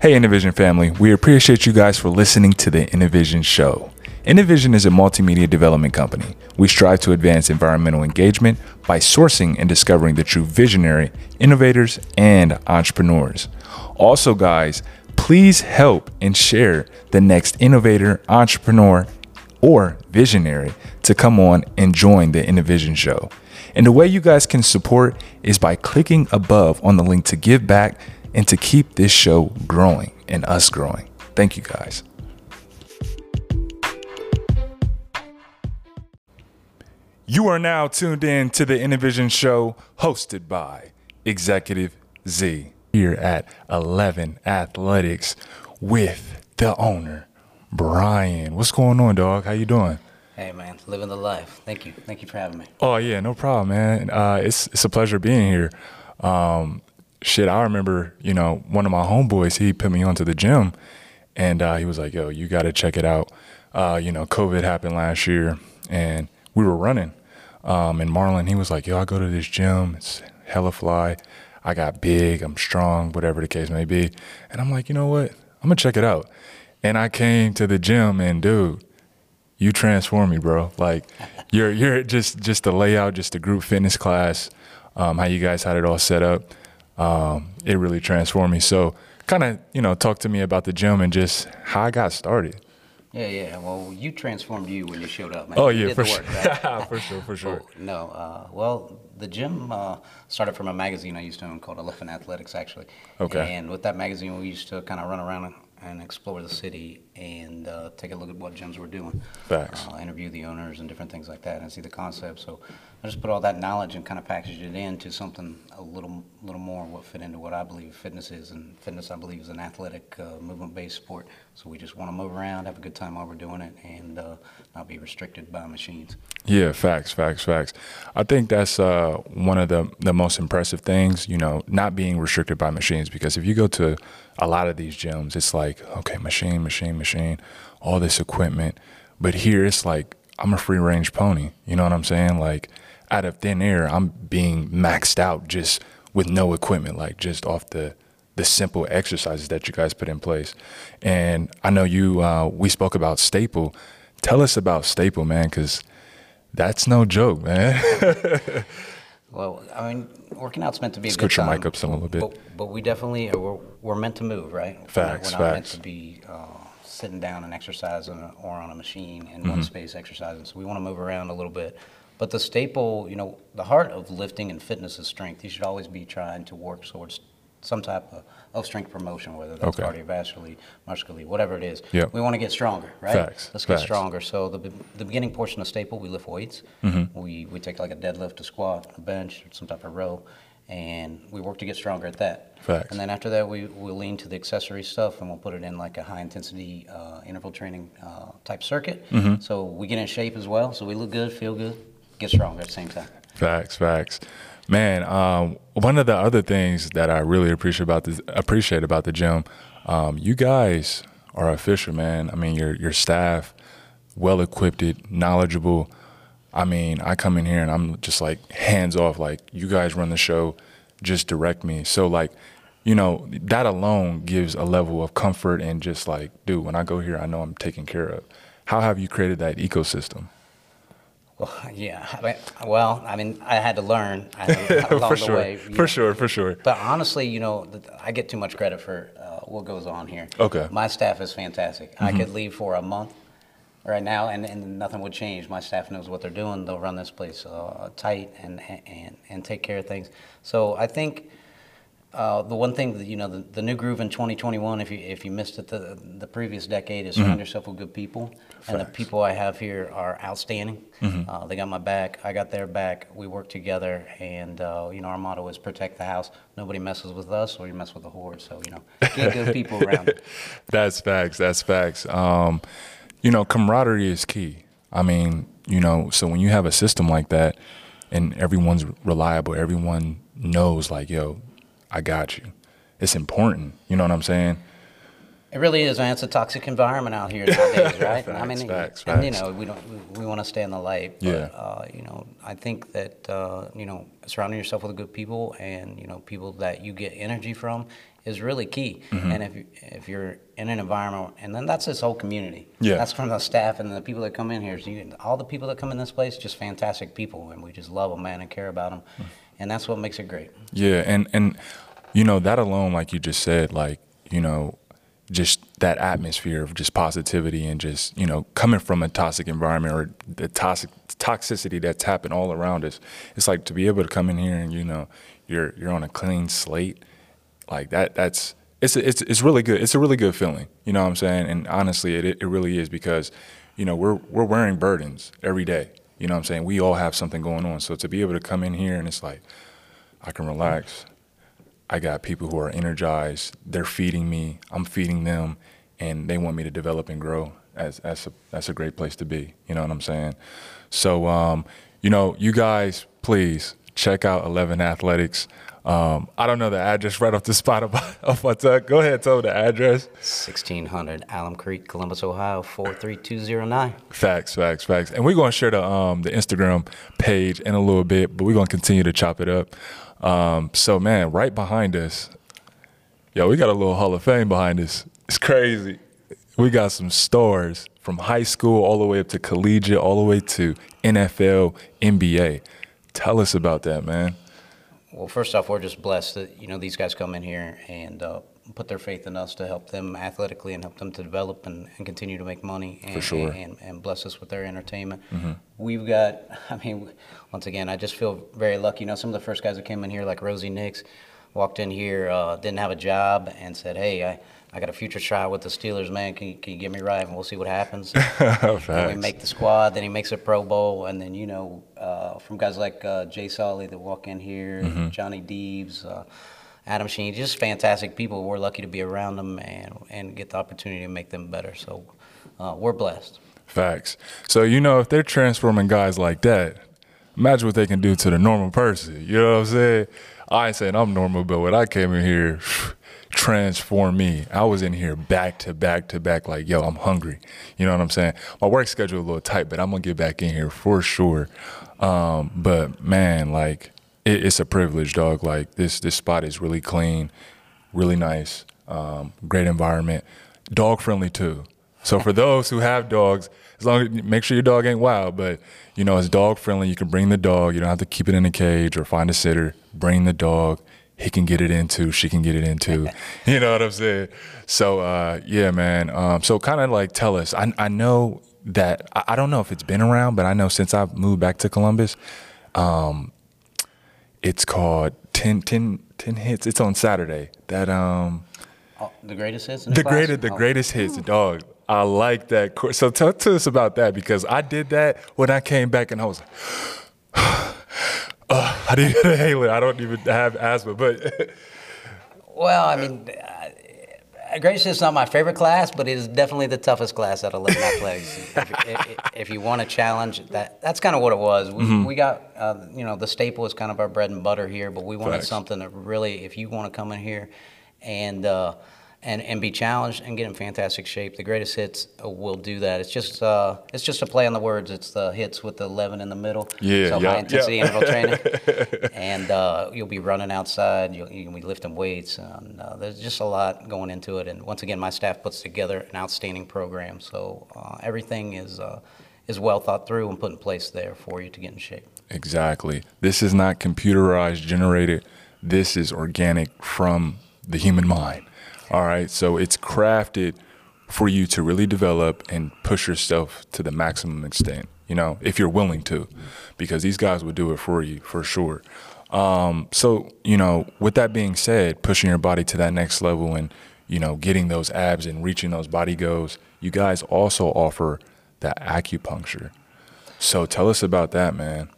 Hey, Innovision family, we appreciate you guys for listening to the Innovision Show. Innovision is a multimedia development company. We strive to advance environmental engagement by sourcing and discovering the true visionary, innovators, and entrepreneurs. Also, guys, please help and share the next innovator, entrepreneur, or visionary to come on and join the Innovision Show. And the way you guys can support is by clicking above on the link to give back and to keep this show growing and us growing. Thank you guys. You are now tuned in to the Innovision Show hosted by Executive Z here at 11 Athletics with the owner, Brian. What's going on, dog? How you doing? Hey man, living the life. Thank you. Thank you for having me. Oh yeah, no problem, man. Uh, it's it's a pleasure being here. Um, shit, I remember, you know, one of my homeboys, he put me onto the gym, and uh, he was like, "Yo, you got to check it out." Uh, you know, COVID happened last year, and we were running. Um, and Marlon, he was like, "Yo, I go to this gym. It's hella fly. I got big. I'm strong. Whatever the case may be." And I'm like, you know what? I'm gonna check it out. And I came to the gym, and dude, you transform me, bro. Like, you're you're just just the layout, just the group fitness class, um, how you guys had it all set up. Um, it really transformed me. So, kind of, you know, talk to me about the gym and just how I got started. Yeah, yeah. Well, you transformed you when you showed up, man. Oh yeah, for sure, work, right? for sure, for sure. Oh, no, uh, well, the gym uh, started from a magazine I used to own called Elephant Athletics, actually. Okay. And with that magazine, we used to kind of run around and, explore the city and uh, take a look at what gyms were doing. Facts. Uh, interview the owners and different things like that, and see the concept. So I just put all that knowledge and kind of packaged it into something a little, little more what fit into what I believe fitness is. And fitness, I believe, is an athletic, uh, movement-based sport. So we just want to move around, have a good time while we're doing it, and uh, not be restricted by machines. Yeah, facts, facts, facts. I think that's uh, one of the the most impressive things. You know, not being restricted by machines. Because if you go to a lot of these gyms, it's like okay, machine, machine, machine, all this equipment. But here, it's like I'm a free range pony. You know what I'm saying? Like out of thin air, I'm being maxed out just with no equipment, like just off the the simple exercises that you guys put in place. And I know you. Uh, we spoke about Staple. Tell us about Staple, man, because that's no joke, man. Well, I mean, working out's meant to be a Just good your time. mic up some a little bit. But, but we definitely are, we're, we're meant to move, right? We're not- Facts, We're not meant facts. to be uh, sitting down and exercising or on a machine in Mm-hmm. one space exercising. So we want to move around a little bit. But the staple, you know, the heart of lifting and fitness is strength. You should always be trying to work towards some type of, of strength promotion, whether that's Okay. cardiovascularly, muscularly, whatever it is. Yep. We want to get stronger, right? Facts, Let's get facts. stronger. So the, the beginning portion of staple, we lift weights. Mm-hmm. We, we take like a deadlift, a squat, a bench, some type of row, and we work to get stronger at that. Facts. And then after that, we, we'll lean to the accessory stuff and we'll put it in like a high intensity uh, interval training uh, type circuit. Mm-hmm. So we get in shape as well. So we look good, feel good, get stronger at the same time. Facts, facts. Man, um, one of the other things that I really appreciate about this appreciate about the gym, um, you guys are official, man. I mean, your your staff, well equipped, knowledgeable. I mean, I come in here and I'm just like hands off. Like you guys run the show, just direct me. So like, you know, that alone gives a level of comfort and just like, dude, when I go here, I know I'm taken care of. How have you created that ecosystem? Well, yeah. I mean, well, I mean, I had to learn along for the sure, way. for yeah. sure, for sure. But honestly, you know, I get too much credit for uh, what goes on here. Okay. Mm-hmm. My staff is fantastic. I could leave for a month right now, and, and nothing would change. My staff knows what they're doing. They'll run this place uh, tight and, and and take care of things. So I think. Uh, the one thing that you know, the, the new groove in 2021, if you if you missed it the the previous decade, is surround yourself with good people, and the Mm-hmm. People I have here are outstanding. Mm-hmm. Uh, they got my back, I got their back. We work together, and uh, you know our motto is protect the house. Nobody messes with us, or you mess with the horde. So you know, get good people around. That's facts. That's facts. Um, you know, camaraderie is key. I mean, you know, so when you have a system like that and everyone's reliable, everyone knows, like, yo, I got you. It's important. You know what I'm saying? It really is, man. It's a toxic environment out here nowadays, right? facts, I mean, facts, and you know, we don't, we, we want to stay in the light. But, Yeah. Uh, you know, I think that uh, you know, surrounding yourself with good people and you know, people that you get energy from is really key. Mm-hmm. And if you, if you're in an environment, and then that's this whole community. Yeah. That's from the staff and the people that come in here. So you, all the people that come in this place, just fantastic people, and we just love them, man, and care about them. Mm. And that's what makes it great. Yeah, and and you know that alone, like you just said, like you know, just that atmosphere of just positivity and just you know coming from a toxic environment or the toxic toxicity that's happened all around us. It's like to be able to come in here and you know you're you're on a clean slate, like that. That's it's it's it's really good. It's a really good feeling. You know what I'm saying? And honestly, it it really is because you know we're we're wearing burdens every day. You know what I'm saying? We all have something going on. So to be able to come in here and it's like I can relax. I got people who are energized. They're feeding me. I'm feeding them, and they want me to develop and grow. As that's a that's a great place to be. You know what I'm saying? So, um, you know, you guys, please check out Eleven Athletics. Um, I don't know the address right off the spot of, of my tongue. Go ahead, tell me the address. 1600 Alum Creek, Columbus, Ohio, 43209. Facts, facts, facts. And we're gonna share the um the Instagram page in a little bit, but we're gonna continue to chop it up. Um, so man, right behind us, yo, we got a little Hall of Fame behind us. It's crazy. We got some stars from high school all the way up to collegiate, all the way to NFL, NBA. Tell us about that, man. Well, first off, we're just blessed that you know these guys come in here and uh, put their faith in us to help them athletically and help them to develop and, and continue to make money and, sure. and, and bless us with their entertainment. We've got, I mean, once again, I just feel very lucky. You know, some of the first guys that came in here, like Rosie Nix, walked in here, uh, didn't have a job, and said, "Hey, I, I got a future shot with the Steelers, man. Can you, can you get me right, and we'll see what happens." We make the squad. Then he makes a Pro Bowl, and then you know, uh, from guys like uh, Jay Solly that walk in here, Mm-hmm. Johnny Deeves, uh, Adam Sheen, just fantastic people. We're lucky to be around them and and get the opportunity to make them better. So uh, we're blessed. Facts. So you know, if they're transforming guys like that, imagine what they can do to the normal person. You know what I'm saying? I ain't saying I'm normal, but when I came in here, transform me. I was in here back to back to back, like, yo, I'm hungry. You know what I'm saying? My work schedule a little tight, but I'm gonna get back in here for sure. Um, but man, like, it, it's a privilege, dog. Like this, this spot is really clean, really nice, um, great environment, dog friendly too. So for those who have dogs, as long as make sure your dog ain't wild, but you know it's dog friendly. You can bring the dog. You don't have to keep it in a cage or find a sitter. Bring the dog. He can get it into. She can get it into. you know what I'm saying? So uh, yeah, man. Um, so kind of like tell us. I I know that I, I don't know if it's been around, but I know since I've moved back to Columbus, um, it's called 10, 10, 10 hits. It's on Saturday. That um Oh, the greatest hits. The class? greatest the Oh. greatest hits dog i like that so talk to us about that because i did that when i came back and i was like uh, i didn't get a i don't even have asthma but Well, I mean, uh, hits is not my favorite class, but it is definitely the toughest class at 11 athletics. If, if, if you want a challenge, that that's kind of what it was. We, Mm-hmm. we got, uh, you know, the staple is kind of our bread and butter here, but we wanted Facts. something that really, if you want to come in here and uh, and and be challenged and get in fantastic shape, the greatest hits uh, will do that. It's just uh, it's just a play on the words. It's the hits with the 11 in the middle. Yeah, So yeah, high intensity yeah. interval training and uh, you'll be running outside. You'll, you'll be lifting weights. And, uh, there's just a lot going into it. And once again, my staff puts together an outstanding program. So uh, everything is uh, is well thought through and put in place there for you to get in shape. exactly this is not computerized generated this is organic from the human mind all right so it's crafted for you to really develop and push yourself to the maximum extent you know if you're willing to because these guys will do it for you for sure. Um, so you know with that being said pushing your body to that next level and you know getting those abs and reaching those body goals you guys also offer that acupuncture. So tell us about that man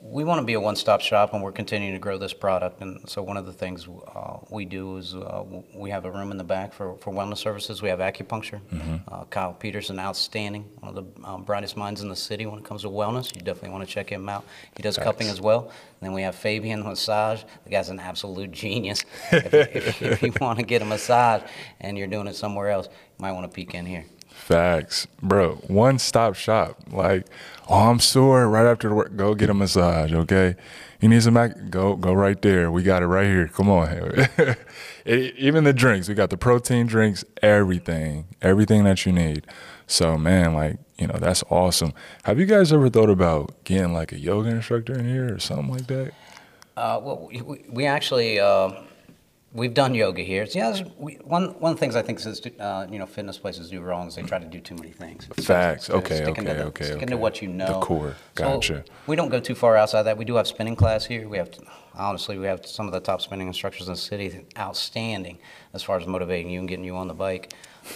we want to be a one-stop shop, and we're continuing to grow this product. And so one of the things uh, we do is uh, we have a room in the back for, for wellness services. We have acupuncture. Mm-hmm. Uh, Kyle Peterson, outstanding, one of the um, brightest minds in the city when it comes to wellness. You definitely want to check him out. He does Thanks. cupping as well. And then we have Fabian massage. The guy's an absolute genius. if, if, if you want to get a massage and you're doing it somewhere else, you might want to peek in here. Facts, bro. One stop shop. Like, oh, I'm sore. Right after work, go get a massage. Okay, you need some mac. Go, go right there. We got it right here. Come on. it, even the drinks, we got the protein drinks. Everything, everything that you need. So, man, like, you know, that's awesome. Have you guys ever thought about getting like a yoga instructor in here or something like that? Uh, well, we, we actually. Uh, we've done yoga here. So, yeah, we, one one of the things I think is uh, you know fitness places do wrong is they try to do too many things. Facts. okay. Okay. The, okay. Sticking okay. to what you know. The core. Gotcha. So we don't go too far outside that. We do have spinning class here. We have honestly we have some of the top spinning instructors in the city. Outstanding as far as motivating you and getting you on the bike.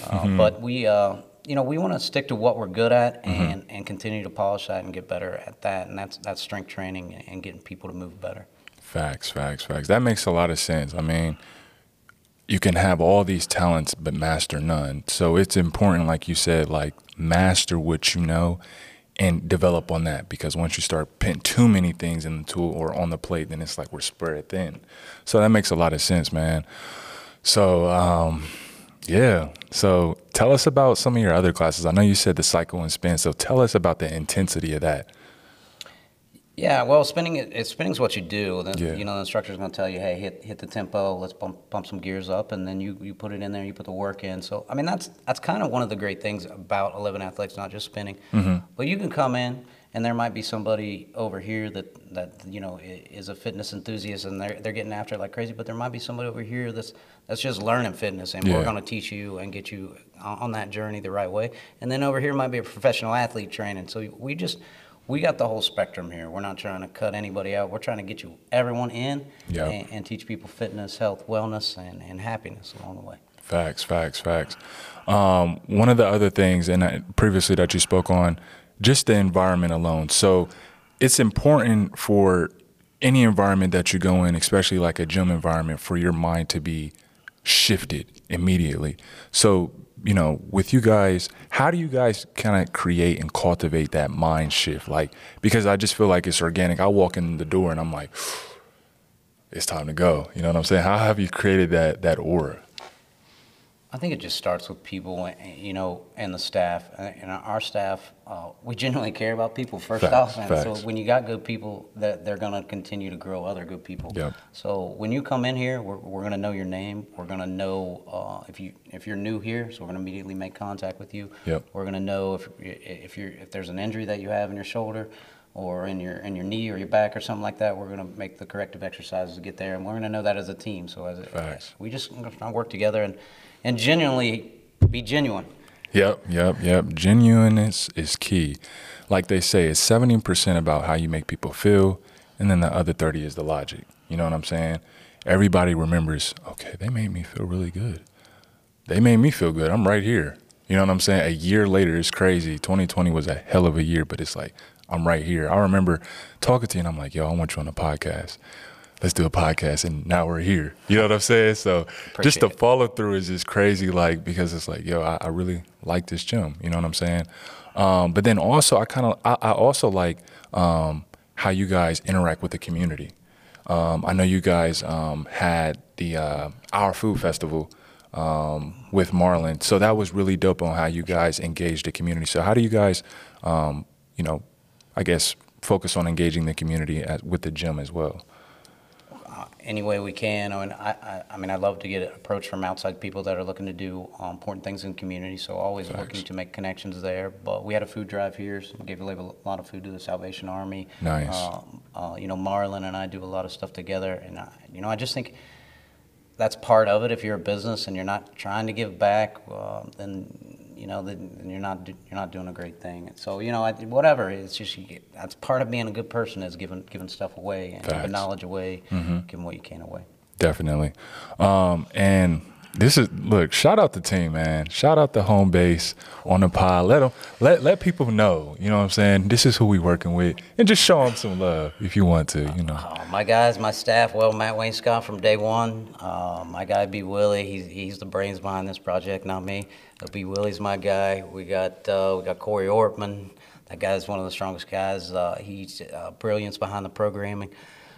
Uh, mm-hmm. But we. Uh, you know, we want to stick to what we're good at mm-hmm. and, mm-hmm. and continue to polish that and get better at that. And that's that's strength training and getting people to move better. Facts, facts, facts. That makes a lot of sense. I mean, you can have all these talents but master none. So it's important, like you said, like master what you know and develop on that because once you start putting too many things in the tool or on the plate, then it's like we're spread thin. So that makes a lot of sense, man. So um, yeah. So tell us about some of your other classes. I know you said the cycle and spin. So tell us about the intensity of that. Yeah, well, spinning it, spinning is what you do. The, yeah. You know, the instructor's going to tell you, hey, hit hit the tempo. Let's bump pump some gears up, and then you, you put it in there. You put the work in. So, I mean, that's that's kind of one of the great things about Eleven Athletics, not just spinning. Mm-hmm. But you can come in, and there might be somebody over here that that you know is a fitness enthusiast, and they're they're getting after it like crazy. But there might be somebody over here that's that's just learning fitness, and yeah. we're going to teach you and get you on that journey the right way. And then over here might be a professional athlete training. So we just we got the whole spectrum here. We're not trying to cut anybody out. We're trying to get you everyone in and, and, teach people fitness, health, wellness, and, and happiness along the way. Facts, facts, facts. Um, one of the other things, and I, previously that you spoke on, just the environment alone. So it's important for any environment that you go in, especially like a gym environment, for your mind to be shifted immediately. So you know, with you guys, how do you guys kind of create and cultivate that mind shift? Like, because I just feel like it's organic. I walk in the door and I'm like, it's time to go. You know what I'm saying? How have you created that that aura? I think it just starts with people, eh, you know, and the staff. Uh, and our staff, uh, we genuinely care about people first facts, off. And so when you got good people, that they're going to continue to grow other good people. So when you come in here, we're, we're going to know your name. We're going to know uh, if you if you're new here, so we're going to immediately make contact with you. Yep. We're going to know if if you're if there's an injury that you have in your shoulder or in your in your knee or your back or something like that, we're going to make the corrective exercises to get there, and we're going to know that as a team. So as a, we just work together and and genuinely be genuine. Yep, yep, yep. Genuineness is key. Like they say, it's 70% about how you make people feel, and then the other 30 is the logic. You know what I'm saying? Everybody remembers, okay, they made me feel really good. They made me feel good. I'm right here. You know what I'm saying? A year later, it's crazy. 2020 was a hell of a year, but it's like, I'm right here. I remember talking to you, and I'm like, yo, I want you on the podcast let's do a podcast and now we're here. You know what i'm saying? So Appreciate just the it. follow through is just crazy like because it's like yo i, I really like this gym you know what i'm saying? Um, but then also i kind of I, I, also like um, how you guys interact with the community. Um, i know you guys um, had the uh, our food festival um, with marlon. So that was really dope on how you guys engaged the community. So how do you guys um, you know i guess focus on engaging the community at, with the gym as well any way we can. I mean, I, I, I mean, I love to get approached from outside people that are looking to do um, important things in the community. So always Thanks. looking to make connections there. But we had a food drive here. So we gave a lot of food to the Salvation Army. Nice. Um, uh, you know, Marlon and I do a lot of stuff together, and I, you know, I just think that's part of it. If you're a business and you're not trying to give back, uh, then you know, then you're not you're not doing a great thing. So you know, whatever. It's just get, that's part of being a good person is giving giving stuff away and giving knowledge away, mm-hmm. giving what you can away. Definitely, um, and this is look. Shout out the team, man. Shout out the home base on the pod. Let them let let people know. You know what I'm saying? This is who we working with, and just show them some love if you want to. You know. Uh, my guys, my staff. Well, Matt Wainscott from day one. Uh, my guy B Willie. He's he's the brains behind this project, not me. B Willie's my guy. We got uh, we got Corey Ortman. That guy's one of the strongest guys. Uh, he's uh, brilliance behind the programming.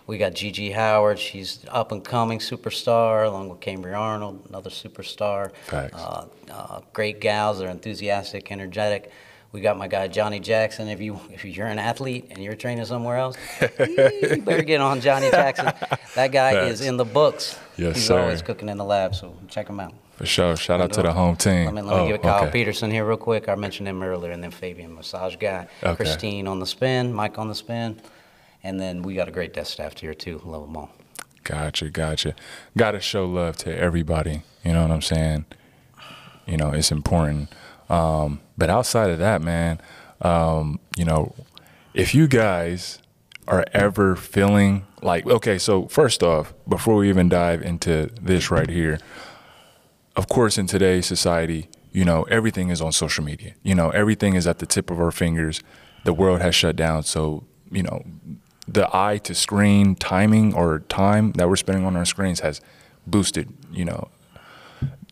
We got Gigi Howard. She's up and coming superstar, along with Cambry Arnold, another superstar. Uh, uh, great gals. They're enthusiastic, energetic. We got my guy Johnny Jackson. If you if you're an athlete and you're training somewhere else, you better get on Johnny Jackson. That guy is in the books. Yes, He's sir. always cooking in the lab, so check him out. For sure. Shout out to the home team. Let me, let me Oh, give it Kyle okay. Peterson here real quick. I mentioned him earlier, and then Fabian, massage guy. Okay. Christine on the spin, Mike on the spin. And then we got a great desk staff here, too. Love them all. Gotcha, gotcha. Got to show love to everybody. You know what I'm saying? You know, it's important. Um, but outside of that, man, um, you know, if you guys are ever feeling like, okay, so first off, before we even dive into this right here, of course, in today's society, you know, everything is on social media. You know, everything is at the tip of our fingers. The world has shut down. So, you know, the eye to screen timing or time that we're spending on our screens has boosted, you know,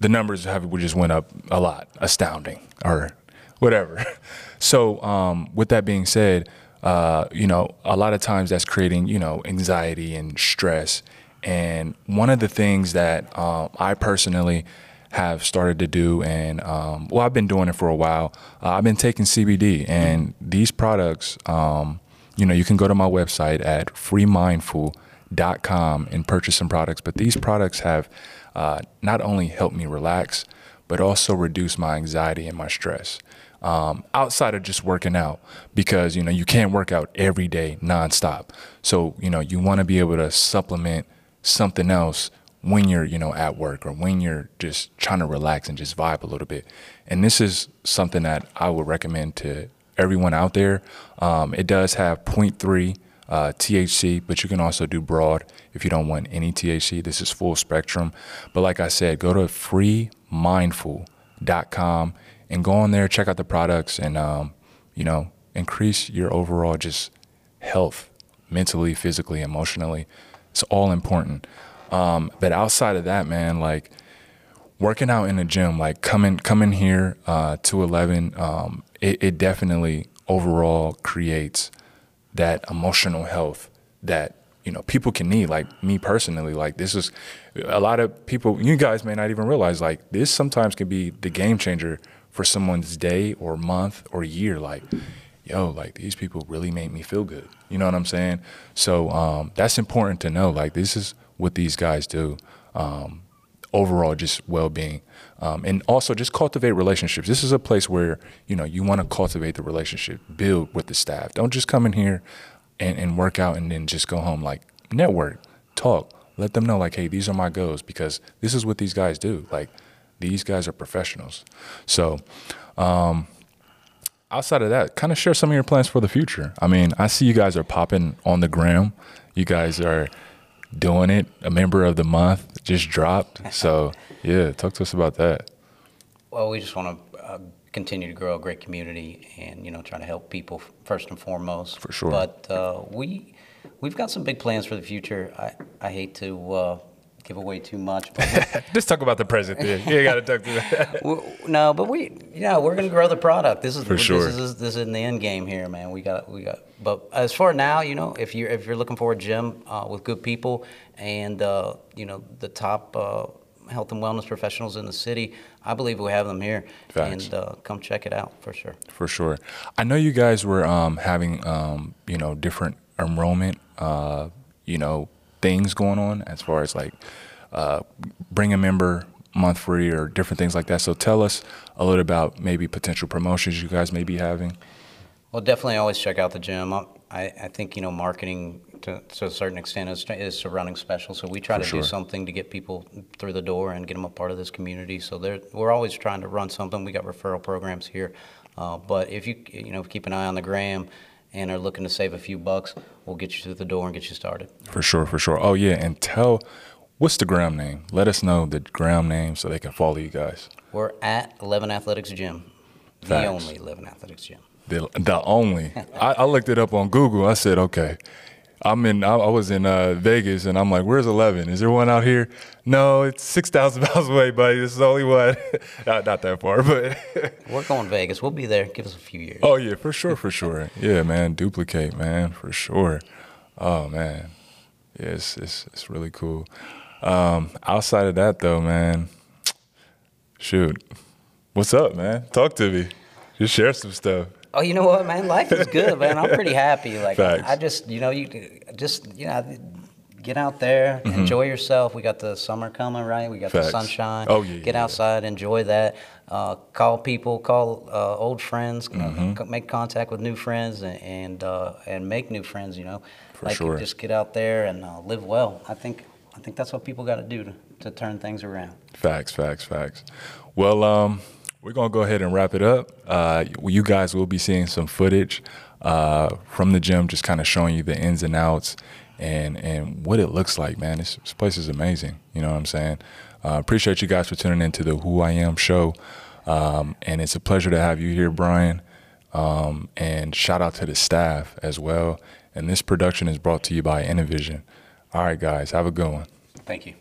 the numbers have we just went up a lot, astounding or whatever. So, um, with that being said, uh, you know, a lot of times that's creating, you know, anxiety and stress. And one of the things that um, I personally have started to do, and um, well, I've been doing it for a while. Uh, I've been taking CBD, and these products, um, you know, you can go to my website at freemindful.com and purchase some products. But these products have uh, not only helped me relax, but also reduce my anxiety and my stress. Um, outside of just working out, because you know you can't work out every day nonstop. So you know you want to be able to supplement something else when you're you know at work or when you're just trying to relax and just vibe a little bit. And this is something that I would recommend to everyone out there. Um, it does have 0.3 uh, THC, but you can also do broad if you don't want any THC. This is full spectrum. But like I said, go to freemindful.com and go on there, check out the products, and um, you know, increase your overall just health, mentally, physically, emotionally. It's all important. Um, but outside of that, man, like working out in the gym, like coming coming here uh, to eleven, um, it, it definitely overall creates that emotional health that you know people can need. Like me personally, like this is a lot of people. You guys may not even realize like this sometimes can be the game changer for someone's day or month or year. Like, yo, like these people really make me feel good. You know what I'm saying? So um, that's important to know. Like this is what these guys do. Um, overall just well-being um, and also just cultivate relationships. This is a place where you know you want to cultivate the relationship build with the staff. Don't just come in here and, and work out and then just go home. Like network talk let them know like hey these are my goals because this is what these guys do. Like these guys are professionals. So um, outside of that kind of share some of your plans for the future. I mean i see you guys are popping on the gram. You guys are doing it. A member of the month just dropped. So yeah, talk to us about that. Well, we just want to uh, continue to grow a great community and, you know, try to help people first and foremost. For sure. But uh, we, we've got some big plans for the future. I, I hate to uh, give away too much, but just talk about the present then. You got to talk to that. no, but we, yeah, we're going to grow the product. This is For sure. this. Is, this is in the end game here, man. We got we got. But as far now, you know, if you're if you're looking for a gym uh, with good people and uh, you know the top uh, health and wellness professionals in the city, I believe we have them here. Facts. And uh, come check it out for sure. For sure. I know you guys were um, having, um, you know, different enrollment, uh, you know, things going on as far as like uh, bring a member month free or different things like that. So tell us a little about maybe potential promotions you guys may be having. Well, definitely always check out the gym. I, I think, you know, marketing to, to a certain extent is, is running special. So we try For to sure. do something to get people through the door and get them a part of this community. So we're always trying to run something. We got referral programs here. Uh, but if you, you know, keep an eye on the gram and are looking to save a few bucks, we'll get you through the door and get you started. For sure, for sure. Oh yeah, and tell What's the gram name? Let us know the gram name so they can follow you guys. We're at 11 Athletics Gym, the only 11 Athletics Gym. The, the only. I, I looked it up on Google. I said, okay. I'm in. I, I was in uh, Vegas, and I'm like, "Where's 11? Is there one out here?" No, it's six thousand miles away, buddy. This is the only one. not, not that far, but We're going Vegas. We'll be there. Give us a few years. oh yeah, for sure, for sure. Yeah, man, duplicate, man, for sure. Oh man, yeah, it's it's, it's really cool. Um, outside of that, though, man, shoot, what's up, man? Talk to me. Just share some stuff. Oh, you know what, man? Life is good, man. I'm pretty happy. Like Facts. I just, you know, you just, you know, get out there, enjoy yourself. We got the summer coming, right? We got Mm-hmm. Facts. the sunshine. Oh, yeah, Get yeah, yeah. outside, enjoy that. Uh, call people, call uh, old friends, uh, Mm-hmm. co- make contact with new friends, and and, uh, and make new friends. You know, For like sure. just get out there and uh, live well. I think I think that's what people got to do to to turn things around. Facts, facts, facts. Well, um, we're gonna go ahead and wrap it up. Uh, you guys will be seeing some footage uh, from the gym, just kind of showing you the ins and outs and and what it looks like. Man, this, this place is amazing. You know what I'm saying? Uh, appreciate you guys for tuning into the Who I Am show, um, and it's a pleasure to have you here, Brian. Um, and shout out to the staff as well. And this production is brought to you by Innovision. All right, guys, have a good one. Thank you.